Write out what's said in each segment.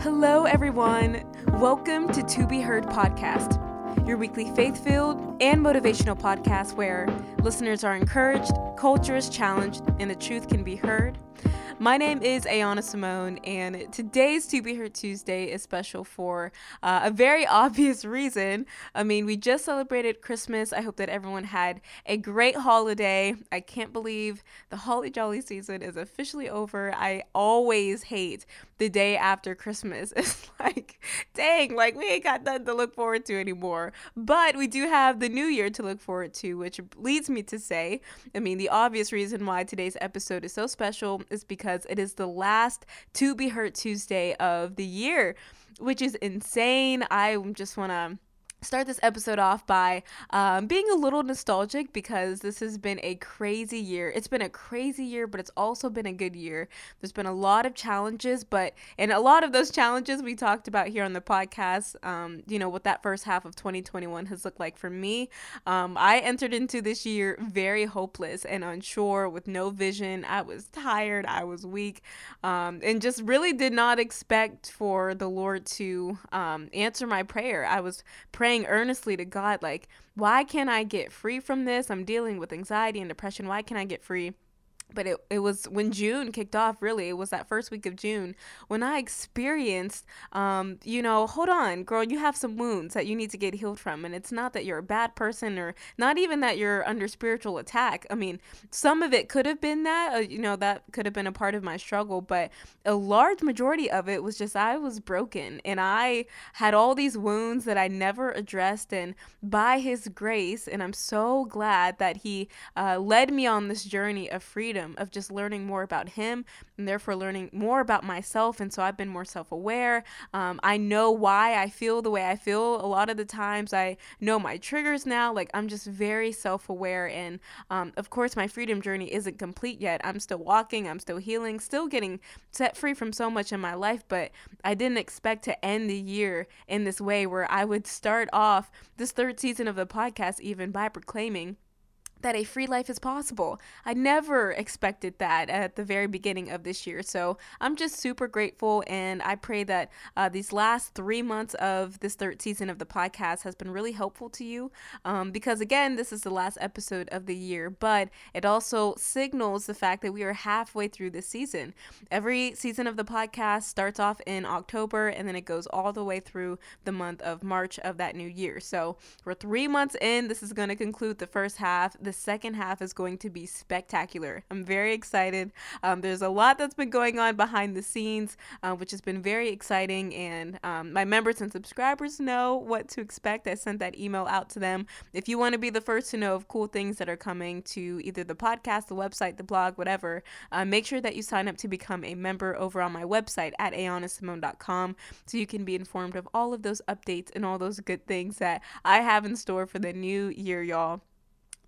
Hello, everyone. Welcome to To Be Heard podcast, your weekly faith filled and motivational podcast where listeners are encouraged, culture is challenged, and the truth can be heard. My name is Ayana Simone, and today's To Be Heard Tuesday is special for uh, a very obvious reason. I mean, we just celebrated Christmas. I hope that everyone had a great holiday. I can't believe the holly jolly season is officially over. I always hate the day after Christmas. It's like, dang, like we ain't got nothing to look forward to anymore. But we do have the new year to look forward to, which leads me to say, I mean, the obvious reason why today's episode is so special is because because it is the last To Be Heard Tuesday of the year, which is insane. I just want to start this episode off by um, being a little nostalgic because this has been a crazy year. It's been a crazy year, but it's also been a good year. There's been a lot of challenges, but and a lot of those challenges we talked about here on the podcast. Um, you know what that first half of 2021 has looked like for me. Um, I entered into this year very hopeless and unsure, with no vision. I was tired. I was weak, um, and just really did not expect for the Lord to um, answer my prayer. I was praying praying earnestly to God, like, why can't I get free from this? I'm dealing with anxiety and depression. Why can't I get free? But it, it was when June kicked off, really. It was that first week of June when I experienced, um, you know, hold on, girl, you have some wounds that you need to get healed from. And it's not that you're a bad person or not even that you're under spiritual attack. I mean, some of it could have been that, uh, you know, that could have been a part of my struggle, but a large majority of it was just I was broken and I had all these wounds that I never addressed. And by His grace, and I'm so glad that He uh, led me on this journey of freedom freedom of just learning more about him and therefore learning more about myself. And so I've been more self aware. Um, I know why I feel the way I feel a lot of the times. I know my triggers now. Like I'm just very self aware. And um, of course, my freedom journey isn't complete yet. I'm still walking, I'm still healing, still getting set free from so much in my life. But I didn't expect to end the year in this way where I would start off this third season of the podcast even by proclaiming that a free life is possible. I never expected that at the very beginning of this year. So I'm just super grateful. And I pray that uh, these last three months of this third season of the podcast has been really helpful to you. Um, because again, this is the last episode of the year, but it also signals the fact that we are halfway through this season. Every season of the podcast starts off in October and then it goes all the way through the month of March of that new year. So we're three months in. This is going to conclude the first half the second half is going to be spectacular. I'm very excited. Um, there's a lot that's been going on behind the scenes, uh, which has been very exciting. And um, my members and subscribers know what to expect. I sent that email out to them. If you want to be the first to know of cool things that are coming to either the podcast, the website, the blog, whatever, uh, make sure that you sign up to become a member over on my website at ayanasimone.com so you can be informed of all of those updates and all those good things that I have in store for the new year, y'all.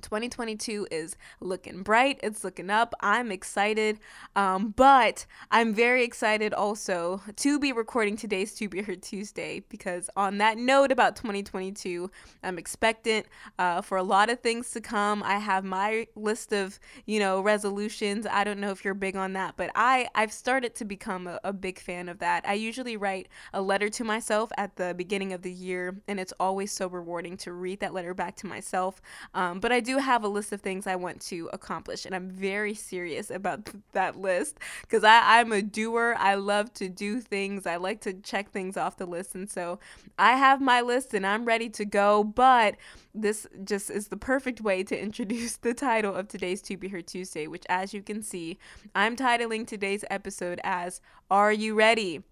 2022 is looking bright. It's looking up. I'm excited. Um, but I'm very excited also to be recording today's To Be Heard Tuesday because, on that note about 2022, I'm expectant uh, for a lot of things to come. I have my list of, you know, resolutions. I don't know if you're big on that, but I, I've started to become a, a big fan of that. I usually write a letter to myself at the beginning of the year, and it's always so rewarding to read that letter back to myself. Um, but I do do have a list of things I want to accomplish, and I'm very serious about th- that list because I'm a doer. I love to do things, I like to check things off the list. And so I have my list and I'm ready to go. But this just is the perfect way to introduce the title of today's To Be Heard Tuesday, which, as you can see, I'm titling today's episode as Are You Ready?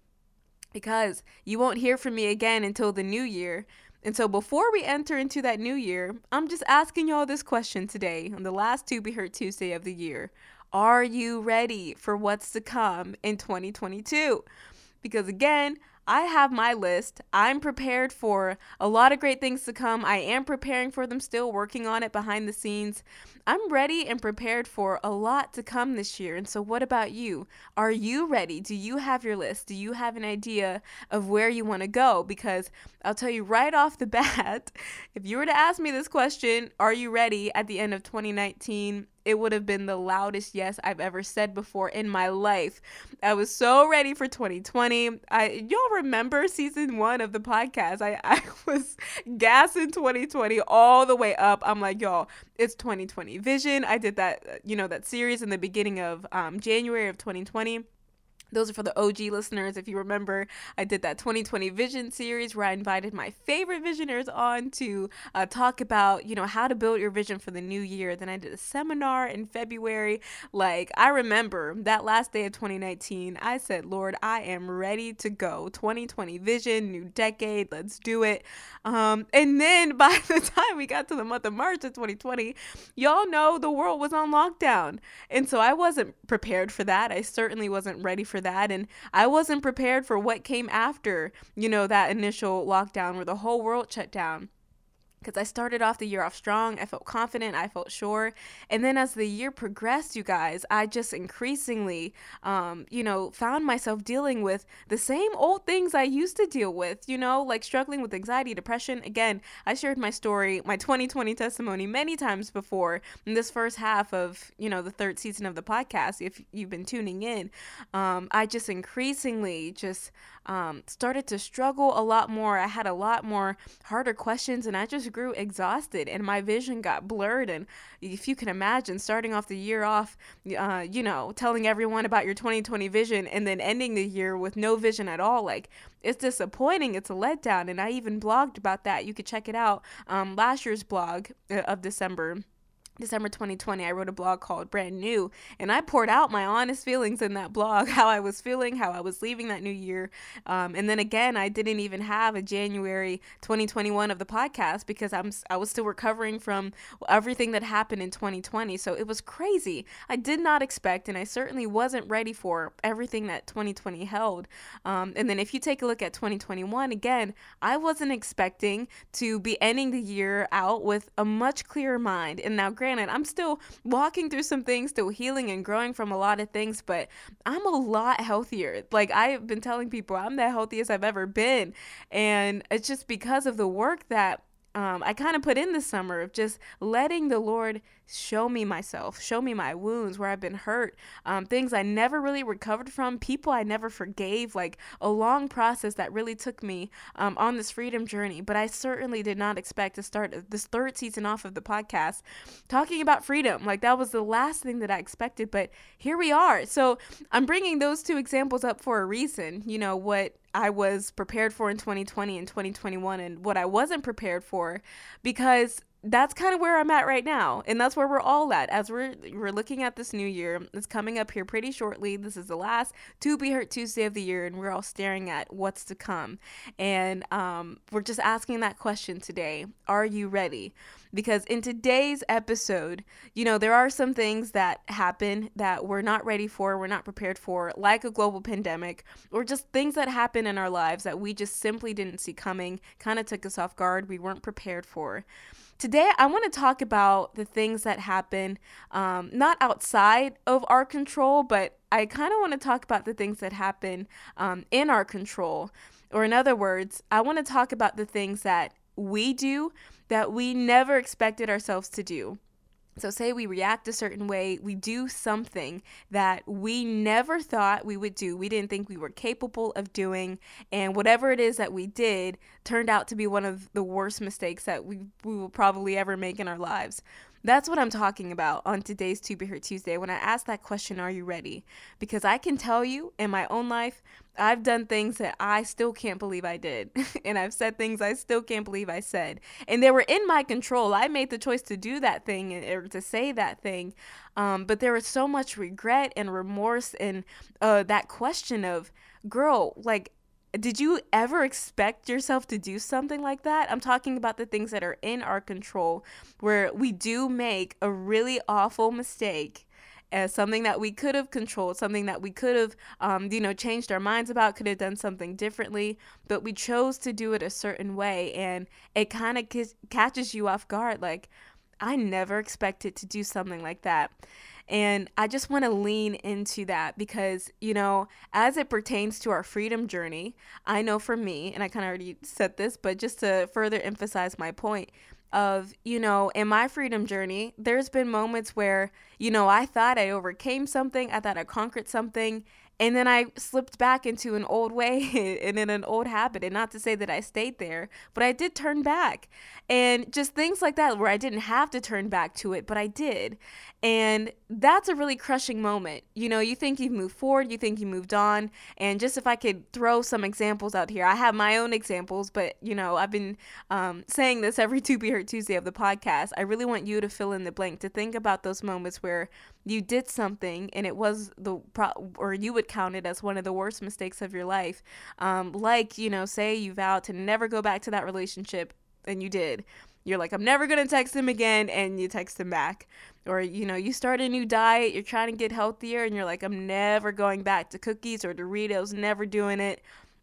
Because you won't hear from me again until the new year. And so before we enter into that new year, I'm just asking y'all this question today on the last To Be Heard Tuesday of the year. Are you ready for what's to come in 2022? Because again, I have my list. I'm prepared for a lot of great things to come. I am preparing for them still, working on it behind the scenes. I'm ready and prepared for a lot to come this year. And so, what about you? Are you ready? Do you have your list? Do you have an idea of where you want to go? Because I'll tell you right off the bat if you were to ask me this question, are you ready at the end of 2019? It would have been the loudest yes I've ever said before in my life. I was so ready for 2020. I y'all remember season one of the podcast. I, I was gassing 2020 all the way up. I'm like, y'all, it's 2020 vision. I did that, you know, that series in the beginning of um, January of 2020 those are for the OG listeners. If you remember, I did that 2020 Vision series where I invited my favorite visionaries on to uh, talk about, you know, how to build your vision for the new year. Then I did a seminar in February. Like, I remember that last day of 2019, I said, Lord, I am ready to go. 2020 Vision, new decade, let's do it. Um, and then by the time we got to the month of March of 2020, y'all know the world was on lockdown. And so I wasn't prepared for that. I certainly wasn't ready for that and I wasn't prepared for what came after, you know, that initial lockdown where the whole world shut down because I started off the year off strong. I felt confident. I felt sure. And then as the year progressed, you guys, I just increasingly, um, you know, found myself dealing with the same old things I used to deal with, you know, like struggling with anxiety, depression. Again, I shared my story, my 2020 testimony many times before in this first half of, you know, the third season of the podcast. If you've been tuning in, um, I just increasingly just um, started to struggle a lot more. I had a lot more harder questions and I just grew exhausted and my vision got blurred. And if you can imagine starting off the year off, uh, you know, telling everyone about your 2020 vision and then ending the year with no vision at all, like it's disappointing. It's a letdown. And I even blogged about that. You could check it out. Um, last year's blog uh, of December December 2020, I wrote a blog called Brand New, and I poured out my honest feelings in that blog how I was feeling, how I was leaving that new year. Um, and then again, I didn't even have a January 2021 of the podcast because I'm I was still recovering from everything that happened in 2020. So it was crazy. I did not expect, and I certainly wasn't ready for everything that 2020 held. Um, and then if you take a look at 2021, again, I wasn't expecting to be ending the year out with a much clearer mind. And now, granted, granted, I'm still walking through some things, still healing and growing from a lot of things, but I'm a lot healthier. Like I've been telling people, I'm the healthiest I've ever been. And it's just because of the work that um, I kind of put in the summer of just letting the Lord show me myself, show me my wounds, where I've been hurt, um, things I never really recovered from, people I never forgave, like a long process that really took me um, on this freedom journey. But I certainly did not expect to start this third season off of the podcast talking about freedom. Like that was the last thing that I expected, but here we are. So I'm bringing those two examples up for a reason. You know, what I was prepared for in 2020 and 2021 and what I wasn't prepared for because that's kind of where I'm at right now. And that's where we're all at as we're we're looking at this new year. It's coming up here pretty shortly. This is the last To Be Heard Tuesday of the year and we're all staring at what's to come. And um, we're just asking that question today. Are you ready? Because in today's episode, you know, there are some things that happen that we're not ready for, we're not prepared for, like a global pandemic, or just things that happen in our lives that we just simply didn't see coming, kind of took us off guard, we weren't prepared for. Today, I want to talk about the things that happen um, not outside of our control, but I kind of want to talk about the things that happen um, in our control. Or, in other words, I want to talk about the things that we do that we never expected ourselves to do. So, say we react a certain way, we do something that we never thought we would do, we didn't think we were capable of doing, and whatever it is that we did turned out to be one of the worst mistakes that we, we will probably ever make in our lives. That's what I'm talking about on today's To Be Heard Tuesday. When I ask that question, Are you ready? Because I can tell you in my own life, I've done things that I still can't believe I did. and I've said things I still can't believe I said. And they were in my control. I made the choice to do that thing or to say that thing. Um, but there was so much regret and remorse and uh, that question of, girl, like, did you ever expect yourself to do something like that? I'm talking about the things that are in our control where we do make a really awful mistake as something that we could have controlled, something that we could have, um, you know, changed our minds about, could have done something differently, but we chose to do it a certain way, and it kind of c- catches you off guard. Like, I never expected to do something like that. And I just want to lean into that because, you know, as it pertains to our freedom journey, I know for me, and I kind of already said this, but just to further emphasize my point, of, you know, in my freedom journey, there's been moments where, you know, I thought I overcame something, I thought I conquered something, and then I slipped back into an old way and in an old habit. And not to say that I stayed there, but I did turn back. And just things like that where I didn't have to turn back to it, but I did. And that's a really crushing moment. You know, you think you've moved forward, you think you moved on. And just if I could throw some examples out here, I have my own examples, but, you know, I've been um, saying this every To Be Heard Tuesday of the podcast. I really want you to fill in the blank, to think about those moments where you did something and it was the pro- or you would count it as one of the worst mistakes of your life. Um, like you know say you vowed to never go back to that relationship and you did. You're like i'm never going to text him again and you text him back. Or you know you start a new diet you're trying to get healthier and you're like i'm never going back to cookies or doritos never doing it.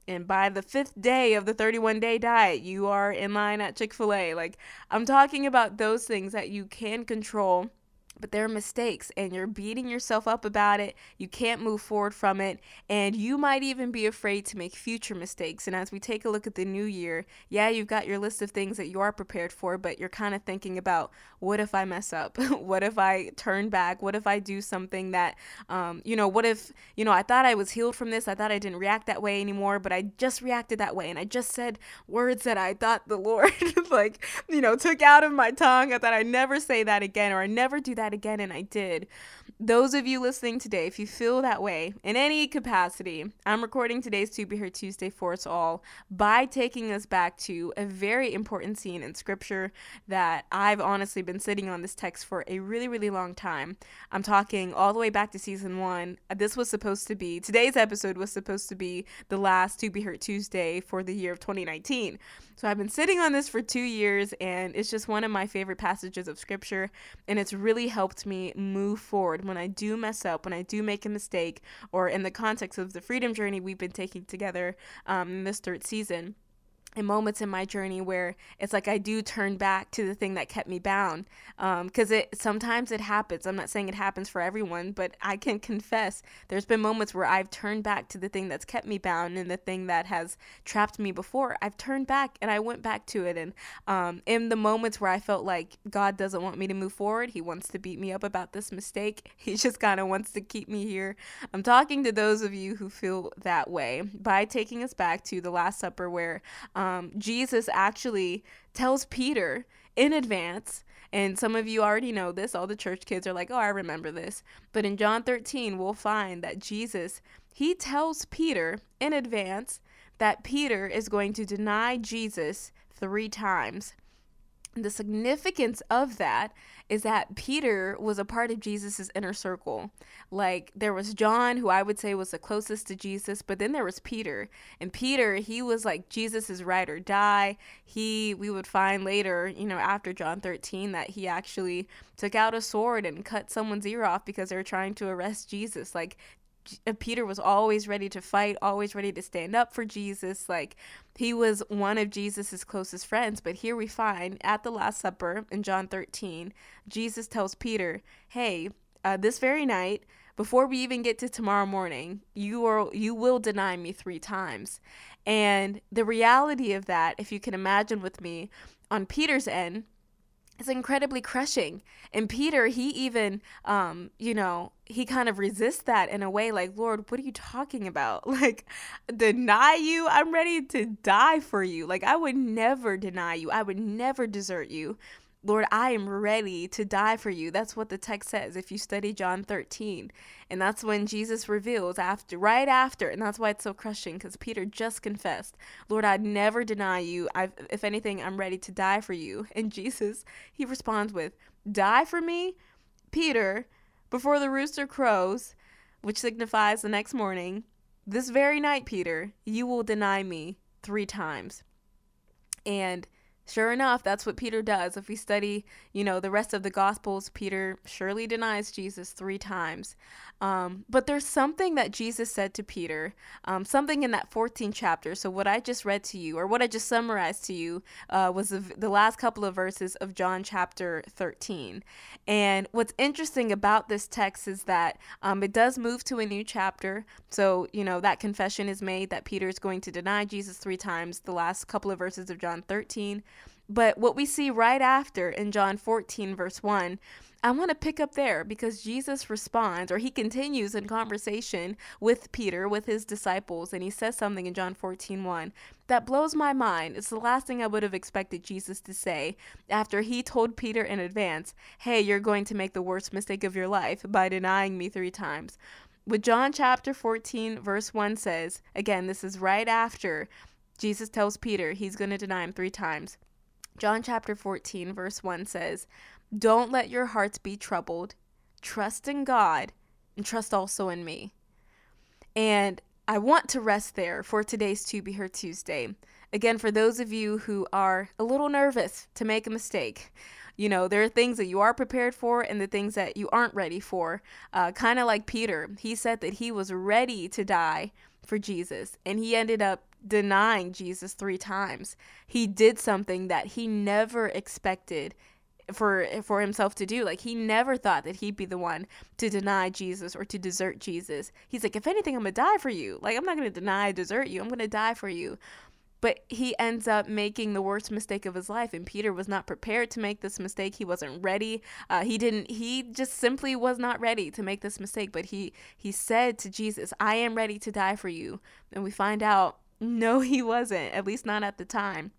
And by the fifth day of the 31 day diet, you are in line at Chick fil A. Like, I'm talking about those things that you can control but they're mistakes and you're beating yourself up about it. You can't move forward from it. And you might even be afraid to make future mistakes. And as we take a look at the new year, yeah, you've got your list of things that you are prepared for, but you're kind of thinking about what if I mess up? what if I turn back? What if I do something that, um, you know, what if, you know, I thought I was healed from this. I thought I didn't react that way anymore, but I just reacted that way. And I just said words that I thought the Lord, like, you know, took out of my tongue. I thought I'd never say that again or I never do that that again, and I did. Those of you listening today, if you feel that way in any capacity, I'm recording today's To Be Heard Tuesday for us all by taking us back to a very important scene in Scripture that I've honestly been sitting on this text for a really, really long time. I'm talking all the way back to season one. This was supposed to be, today's episode was supposed to be the last To Be Heard Tuesday for the year of 2019. So I've been sitting on this for two years, and it's just one of my favorite passages of Scripture, and it's really helped me move forward. When I do mess up, when I do make a mistake, or in the context of the freedom journey we've been taking together um, this third season in moments in my journey where it's like I do turn back to the thing that kept me bound. Because um, it sometimes it happens. I'm not saying it happens for everyone, but I can confess there's been moments where I've turned back to the thing that's kept me bound and the thing that has trapped me before. I've turned back and I went back to it. And um, in the moments where I felt like God doesn't want me to move forward, He wants to beat me up about this mistake. He just kind of wants to keep me here. I'm talking to those of you who feel that way by taking us back to the Last Supper where Um, Jesus actually tells Peter in advance. And some of you already know this. All the church kids are like, oh, I remember this. But in John 13, we'll find that Jesus, he tells Peter in advance that Peter is going to deny Jesus three times the significance of that is that Peter was a part of Jesus's inner circle. Like there was John, who I would say was the closest to Jesus, but then there was Peter. And Peter, he was like Jesus's ride or die. He we would find later, you know, after John 13 that he actually took out a sword and cut someone's ear off because they were trying to arrest Jesus. Like Peter was always ready to fight, always ready to stand up for Jesus. Like he was one of Jesus's closest friends. But here we find at the Last Supper in John 13, Jesus tells Peter, "Hey, uh, this very night, before we even get to tomorrow morning, you are you will deny me three times." And the reality of that, if you can imagine with me, on Peter's end, it's incredibly crushing. And Peter, he even, um, you know, he kind of resists that in a way like, Lord, what are you talking about? Like, deny you? I'm ready to die for you. Like, I would never deny you, I would never desert you. Lord, I am ready to die for you. That's what the text says if you study John 13. And that's when Jesus reveals after right after, and that's why it's so crushing because Peter just confessed, "Lord, I'd never deny you. I if anything, I'm ready to die for you." And Jesus, he responds with, "Die for me?" Peter, before the rooster crows, which signifies the next morning, this very night, Peter, you will deny me 3 times. And Sure enough, that's what Peter does. If we study, you know, the rest of the Gospels, Peter surely denies Jesus three times. Um, but there's something that Jesus said to Peter, um, something in that 14th chapter. So, what I just read to you, or what I just summarized to you, uh, was the, the last couple of verses of John chapter 13. And what's interesting about this text is that um, it does move to a new chapter. So, you know, that confession is made that Peter is going to deny Jesus three times, the last couple of verses of John 13. But what we see right after in John 14, verse 1, I want to pick up there because Jesus responds, or he continues in conversation with Peter, with his disciples, and he says something in John 14, 1 that blows my mind. It's the last thing I would have expected Jesus to say after he told Peter in advance, Hey, you're going to make the worst mistake of your life by denying me three times. What John chapter 14, verse 1 says, again, this is right after Jesus tells Peter he's going to deny him three times. John chapter 14, verse 1 says, Don't let your hearts be troubled. Trust in God and trust also in me. And I want to rest there for today's To Be Heard Tuesday. Again, for those of you who are a little nervous to make a mistake, you know, there are things that you are prepared for and the things that you aren't ready for. Uh, kind of like Peter, he said that he was ready to die for Jesus, and he ended up denying Jesus three times. He did something that he never expected for for himself to do. Like he never thought that he'd be the one to deny Jesus or to desert Jesus. He's like, if anything, I'm gonna die for you. Like I'm not gonna deny, desert you. I'm gonna die for you. But he ends up making the worst mistake of his life, and Peter was not prepared to make this mistake. He wasn't ready. Uh, he didn't. He just simply was not ready to make this mistake. But he he said to Jesus, "I am ready to die for you." And we find out no, he wasn't, at least not at the time.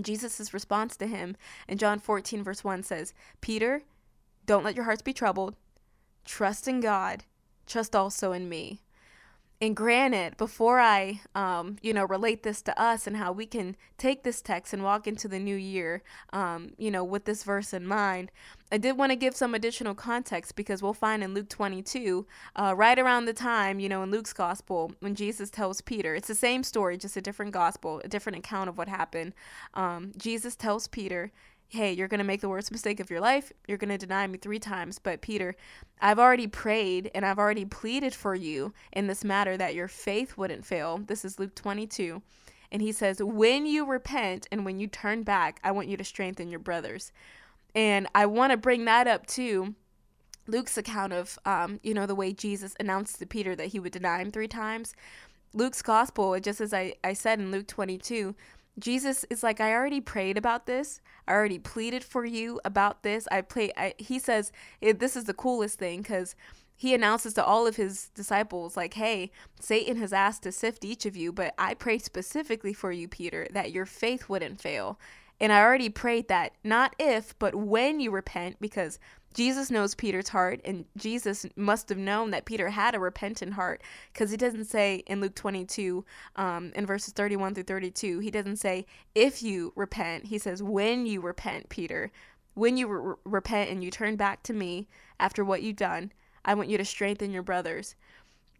Jesus' response to him in John 14, verse 1 says, Peter, don't let your hearts be troubled. Trust in God. Trust also in me. And granted, before I, um, you know, relate this to us and how we can take this text and walk into the new year, um, you know, with this verse in mind, I did want to give some additional context because we'll find in Luke 22, uh, right around the time, you know, in Luke's gospel, when Jesus tells Peter, it's the same story, just a different gospel, a different account of what happened. Um, Jesus tells Peter, hey, you're going to make the worst mistake of your life. You're going to deny me three times. But Peter, I've already prayed and I've already pleaded for you in this matter that your faith wouldn't fail. This is Luke 22. And he says, when you repent and when you turn back, I want you to strengthen your brothers. And I want to bring that up too. Luke's account of, um, you know, the way Jesus announced to Peter that he would deny him three times. Luke's gospel, just as I, I said in Luke 22, Jesus is like, I already prayed about this. I already pleaded for you about this. I play. I, he says this is the coolest thing because he announces to all of his disciples, like, hey, Satan has asked to sift each of you, but I prayed specifically for you, Peter, that your faith wouldn't fail. And I already prayed that not if, but when you repent, because Jesus knows Peter's heart, and Jesus must have known that Peter had a repentant heart, because he doesn't say in Luke 22, um, in verses 31 through 32, he doesn't say, if you repent. He says, when you repent, Peter. When you re- repent and you turn back to me after what you've done, I want you to strengthen your brothers.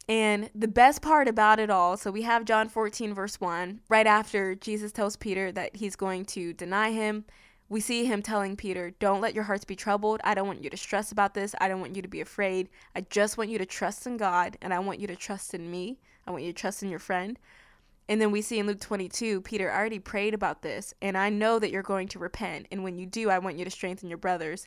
And the best part about it all, so we have John 14, verse 1, right after Jesus tells Peter that he's going to deny him. We see him telling Peter, Don't let your hearts be troubled. I don't want you to stress about this. I don't want you to be afraid. I just want you to trust in God, and I want you to trust in me. I want you to trust in your friend. And then we see in Luke 22, Peter already prayed about this, and I know that you're going to repent. And when you do, I want you to strengthen your brothers.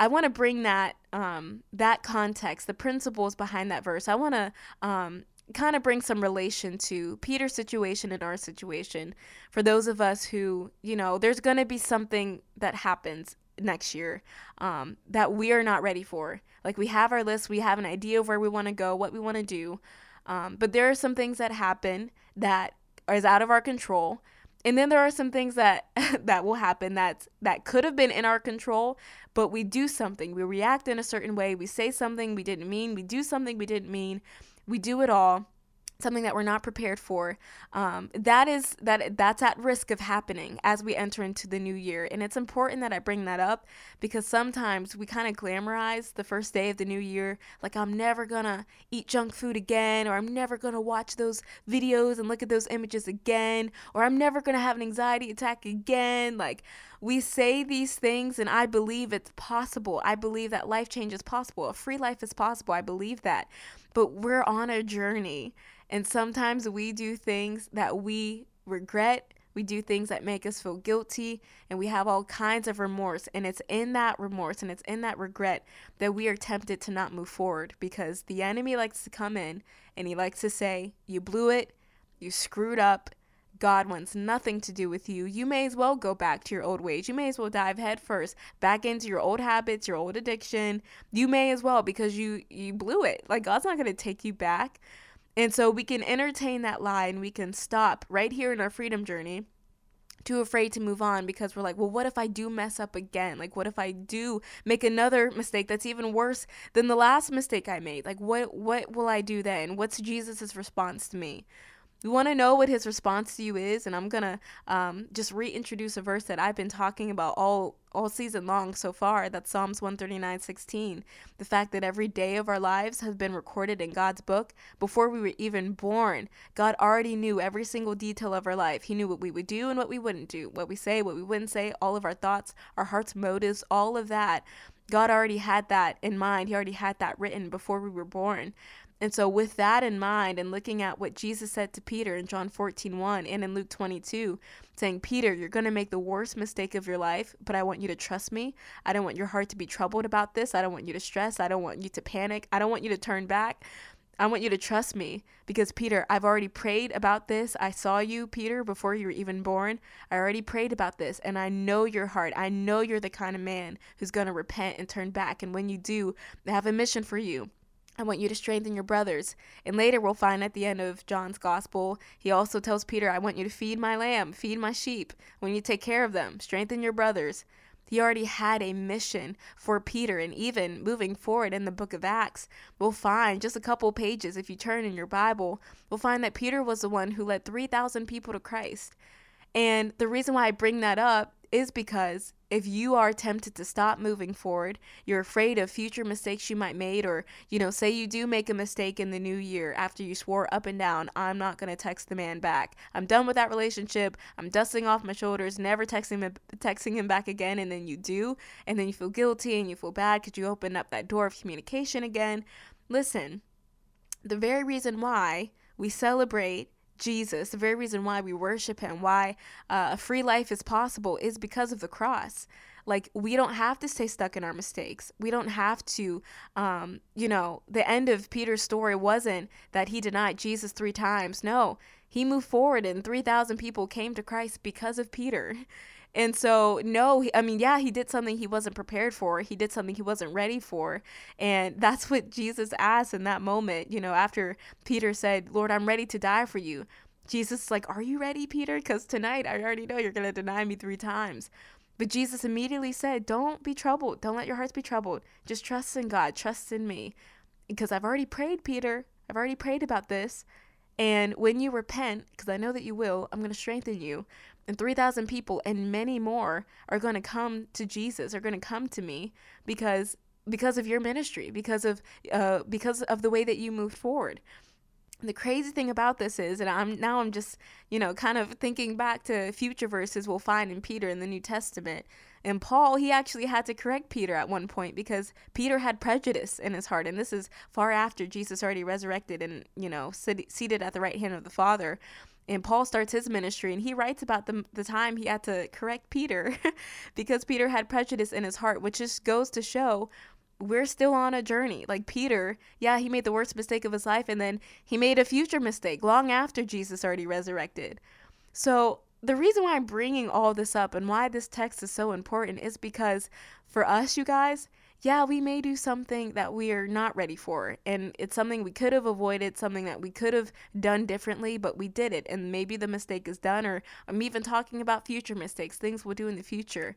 I want to bring that um, that context, the principles behind that verse. I want to um, kind of bring some relation to Peter's situation and our situation. For those of us who, you know, there's going to be something that happens next year um, that we are not ready for. Like we have our list, we have an idea of where we want to go, what we want to do, um, but there are some things that happen that is out of our control. And then there are some things that that will happen that that could have been in our control but we do something. We react in a certain way. We say something we didn't mean. We do something we didn't mean we do it all something that we're not prepared for um, that is that that's at risk of happening as we enter into the new year. And it's important that i bring that up because sometimes we kind of glamorize the first day of the new year like i'm never gonna eat junk food again or i'm never gonna watch those videos and look at those images again or i'm never gonna have an anxiety attack again like we say these things and i believe it's possible. I believe that life change is possible. A free life is possible. I believe that. But we're on a journey. And sometimes we do things that we regret. We do things that make us feel guilty, and we have all kinds of remorse. And it's in that remorse and it's in that regret that we are tempted to not move forward. Because the enemy likes to come in and he likes to say, You blew it, you screwed up, God wants nothing to do with you, you may as well go back to your old ways. You may as well dive headfirst back into your old habits, your old addiction. You may as well because you you blew it. Like God's not going to take you back. And so we can entertain that lie and we can stop right here in our freedom journey too afraid to move on because we're like, well, what if I do mess up again? Like, what if I do make another mistake that's even worse than the last mistake I made? Like, what what will I do then? What's Jesus's response to me? You want to know what his response to you is, and I'm gonna um, just reintroduce a verse that I've been talking about all all season long so far. That's Psalms 139:16. The fact that every day of our lives has been recorded in God's book before we were even born. God already knew every single detail of our life. He knew what we would do and what we wouldn't do, what we say, what we wouldn't say, all of our thoughts, our heart's motives, all of that. God already had that in mind. He already had that written before we were born. And so, with that in mind, and looking at what Jesus said to Peter in John 14 1 and in Luke 22, saying, Peter, you're going to make the worst mistake of your life, but I want you to trust me. I don't want your heart to be troubled about this. I don't want you to stress. I don't want you to panic. I don't want you to turn back. I want you to trust me because, Peter, I've already prayed about this. I saw you, Peter, before you were even born. I already prayed about this, and I know your heart. I know you're the kind of man who's going to repent and turn back. And when you do, I have a mission for you. I want you to strengthen your brothers. And later we'll find at the end of John's gospel, he also tells Peter, I want you to feed my lamb, feed my sheep. When you take care of them, strengthen your brothers. He already had a mission for Peter. And even moving forward in the book of Acts, we'll find just a couple pages, if you turn in your Bible, we'll find that Peter was the one who led 3,000 people to Christ. And the reason why I bring that up is because if you are tempted to stop moving forward, you're afraid of future mistakes you might make, or, you know, say you do make a mistake in the new year after you swore up and down, I'm not going to text the man back. I'm done with that relationship. I'm dusting off my shoulders, never texting him, texting him back again. And then you do, and then you feel guilty and you feel bad because you open up that door of communication again. Listen, the very reason why we celebrate Jesus, the very reason why we worship him, why uh, a free life is possible, is because of the cross. Like, we don't have to stay stuck in our mistakes. We don't have to, um, you know, the end of Peter's story wasn't that he denied Jesus three times. No, he moved forward and 3,000 people came to Christ because of Peter. And so, no, I mean, yeah, he did something he wasn't prepared for. He did something he wasn't ready for. And that's what Jesus asked in that moment, you know, after Peter said, Lord, I'm ready to die for you. Jesus is like, Are you ready, Peter? Because tonight I already know you're going to deny me three times. But Jesus immediately said, Don't be troubled. Don't let your hearts be troubled. Just trust in God. Trust in me. Because I've already prayed, Peter. I've already prayed about this. And when you repent, because I know that you will, I'm going to strengthen you and 3,000 people and many more are going to come to Jesus, are going to come to me because because of your ministry, because of uh, because of the way that you moved forward. The crazy thing about this is, and I'm now I'm just you know kind of thinking back to future verses we'll find in Peter in the New Testament. And Paul, he actually had to correct Peter at one point because Peter had prejudice in his heart, and this is far after Jesus already resurrected and you know seated at the right hand of the Father and Paul starts his ministry and he writes about the, the time he had to correct Peter because Peter had prejudice in his heart, which just goes to show we're still on a journey. Like Peter, yeah, he made the worst mistake of his life and then he made a future mistake long after Jesus already resurrected. So, the reason why I'm bringing all this up and why this text is so important is because for us, you guys, yeah, we may do something that we are not ready for. And it's something we could have avoided, something that we could have done differently, but we did it. And maybe the mistake is done, or I'm even talking about future mistakes, things we'll do in the future.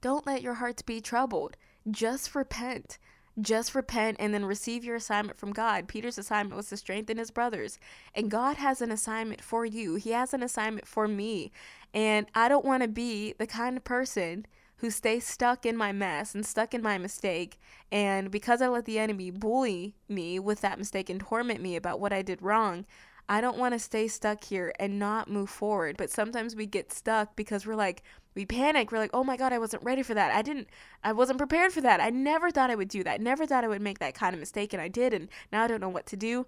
Don't let your hearts be troubled. Just repent. Just repent and then receive your assignment from God. Peter's assignment was to strengthen his brothers. And God has an assignment for you, He has an assignment for me. And I don't want to be the kind of person who stay stuck in my mess and stuck in my mistake. And because I let the enemy bully me with that mistake and torment me about what I did wrong, I don't want to stay stuck here and not move forward. But sometimes we get stuck because we're like, we panic. We're like, oh my God, I wasn't ready for that. I didn't, I wasn't prepared for that. I never thought I would do that. Never thought I would make that kind of mistake. And I did. And now I don't know what to do.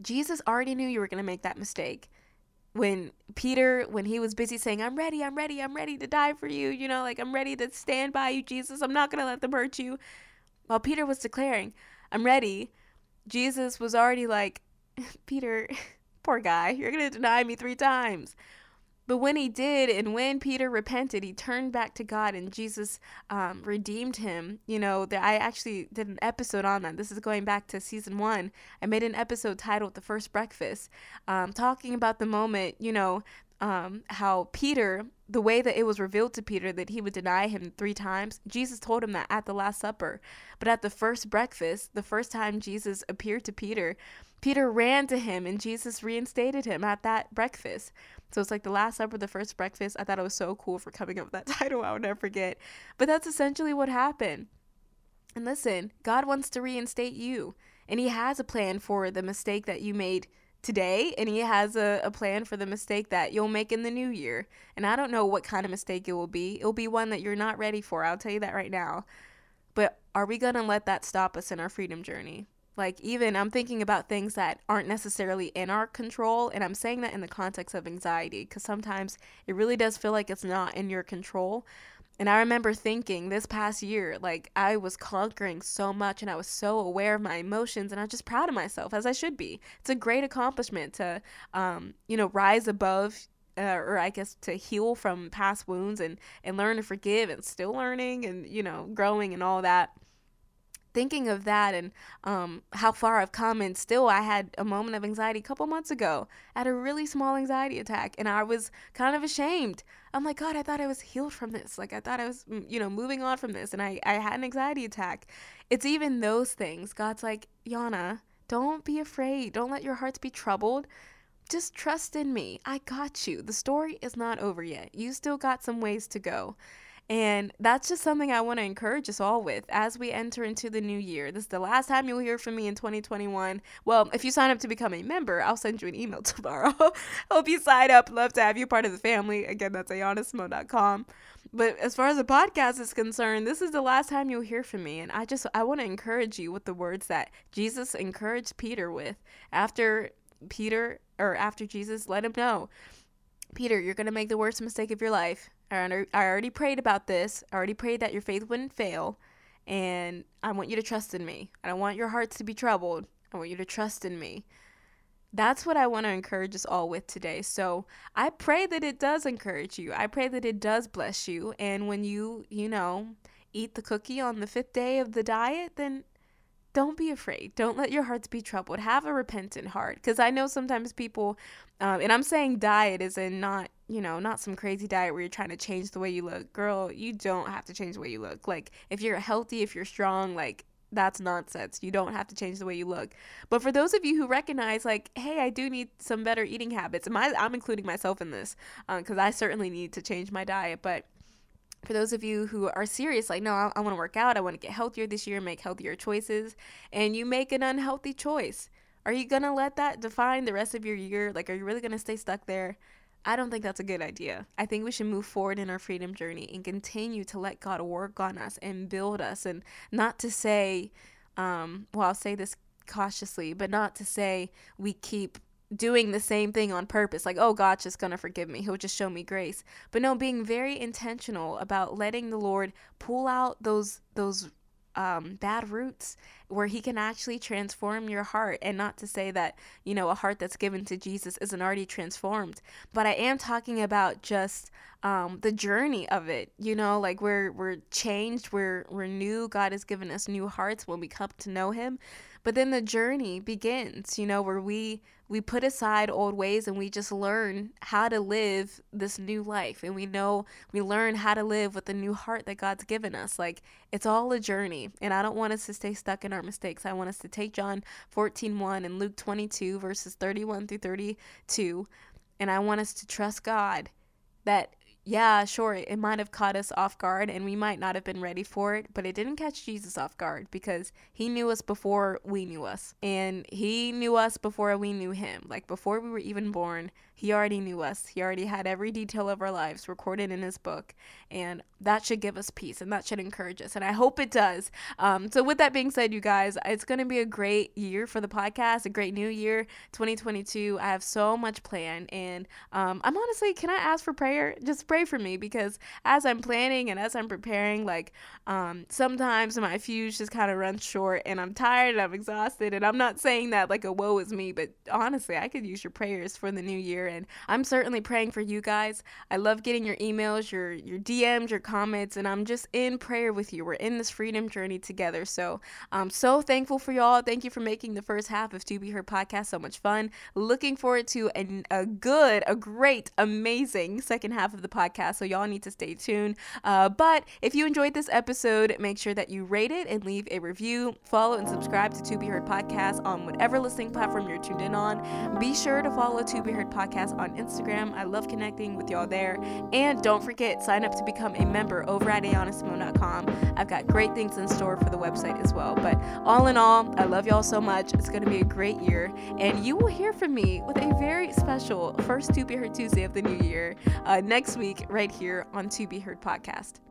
Jesus already knew you were going to make that mistake when Peter, when he was busy saying, I'm ready, I'm ready, I'm ready to die for you, you know, like I'm ready to stand by you, Jesus, I'm not going to let them hurt you. While Peter was declaring, I'm ready, Jesus was already like, Peter, poor guy, you're going to deny me three times. But when he did, and when Peter repented, he turned back to God, and Jesus um, redeemed him. You know, that I actually did an episode on that. This is going back to season one. I made an episode titled "The First Breakfast," um, talking about the moment. You know, um, how Peter, the way that it was revealed to Peter that he would deny him three times, Jesus told him that at the Last Supper. But at the first breakfast, the first time Jesus appeared to Peter, Peter ran to him and Jesus reinstated him at that breakfast. So it's like the Last Supper, the first breakfast. I thought it was so cool for coming up with that title. I will never forget. But that's essentially what happened. And listen, God wants to reinstate you, and He has a plan for the mistake that you made today and he has a, a plan for the mistake that you'll make in the new year and i don't know what kind of mistake it will be it'll be one that you're not ready for i'll tell you that right now but are we going to let that stop us in our freedom journey like even i'm thinking about things that aren't necessarily in our control and i'm saying that in the context of anxiety because sometimes it really does feel like it's not in your control and I remember thinking this past year, like I was conquering so much and I was so aware of my emotions and I'm just proud of myself as I should be. It's a great accomplishment to, um, you know, rise above uh, or I guess to heal from past wounds and, and learn to forgive and still learning and, you know, growing and all that thinking of that and um, how far I've come, and still I had a moment of anxiety a couple months ago. I had a really small anxiety attack, and I was kind of ashamed. I'm like, God, I thought I was healed from this. Like, I thought I was, you know, moving on from this, and I, I had an anxiety attack. It's even those things. God's like, Yana, don't be afraid. Don't let your hearts be troubled. Just trust in me. I got you. The story is not over yet. You still got some ways to go. And that's just something I want to encourage us all with as we enter into the new year. This is the last time you'll hear from me in 2021. Well, if you sign up to become a member, I'll send you an email tomorrow. Hope you sign up. Love to have you part of the family. Again, that's ayanasimone.com. But as far as the podcast is concerned, this is the last time you'll hear from me. And I just, I want to encourage you with the words that Jesus encouraged Peter with after Peter, or after Jesus let him know Peter, you're going to make the worst mistake of your life. I already prayed about this. I already prayed that your faith wouldn't fail. And I want you to trust in me. I don't want your hearts to be troubled. I want you to trust in me. That's what I want to encourage us all with today. So I pray that it does encourage you. I pray that it does bless you. And when you, you know, eat the cookie on the fifth day of the diet, then don't be afraid. Don't let your hearts be troubled. Have a repentant heart. Because I know sometimes people um, and I'm saying diet is in not, you know, not some crazy diet where you're trying to change the way you look. Girl, you don't have to change the way you look. Like, if you're healthy, if you're strong, like, that's nonsense. You don't have to change the way you look. But for those of you who recognize, like, hey, I do need some better eating habits, my, I'm including myself in this because uh, I certainly need to change my diet. But for those of you who are serious, like, no, I, I want to work out, I want to get healthier this year, make healthier choices, and you make an unhealthy choice, are you going to let that define the rest of your year? Like, are you really going to stay stuck there? I don't think that's a good idea. I think we should move forward in our freedom journey and continue to let God work on us and build us. And not to say, um, well, I'll say this cautiously, but not to say we keep doing the same thing on purpose like oh god's just gonna forgive me. He'll just show me grace. But no being very intentional about letting the lord pull out those those um, bad roots where he can actually transform your heart. And not to say that you know a heart that's given to jesus isn't already transformed but i am talking about just um, the journey of it you know like we're we're changed. We're we're new. God has given us new hearts when we come to know him but then the journey begins, you know, where we we put aside old ways and we just learn how to live this new life and we know we learn how to live with the new heart that God's given us. Like it's all a journey. And I don't want us to stay stuck in our mistakes. I want us to take John 14 1 and Luke 22 verses 31 through 32 and I want us to trust God that yeah, sure, it might have caught us off guard and we might not have been ready for it, but it didn't catch Jesus off guard because he knew us before we knew us. And he knew us before we knew him. Like before we were even born, he already knew us. He already had every detail of our lives recorded in his book. And that should give us peace and that should encourage us. And I hope it does. Um, so, with that being said, you guys, it's going to be a great year for the podcast, a great new year, 2022. I have so much planned. And um, I'm honestly, can I ask for prayer? Just pray for me because as I'm planning and as I'm preparing, like um, sometimes my fuse just kind of runs short and I'm tired and I'm exhausted. And I'm not saying that like a woe is me, but honestly, I could use your prayers for the new year. And I'm certainly praying for you guys. I love getting your emails, your your DMs, your comments, and I'm just in prayer with you. We're in this freedom journey together. So I'm so thankful for y'all. Thank you for making the first half of To Be Heard podcast so much fun. Looking forward to a, a good, a great, amazing second half of the podcast. So y'all need to stay tuned. Uh, but if you enjoyed this episode, make sure that you rate it and leave a review. Follow and subscribe to To Be Heard podcast on whatever listening platform you're tuned in on. Be sure to follow To Be Heard podcast on Instagram. I love connecting with y'all there. And don't forget, sign up to become a member over at ayanasimone.com. I've got great things in store for the website as well. But all in all, I love y'all so much. It's going to be a great year. And you will hear from me with a very special first To Be Heard Tuesday of the new year uh, next week, right here on To Be Heard podcast.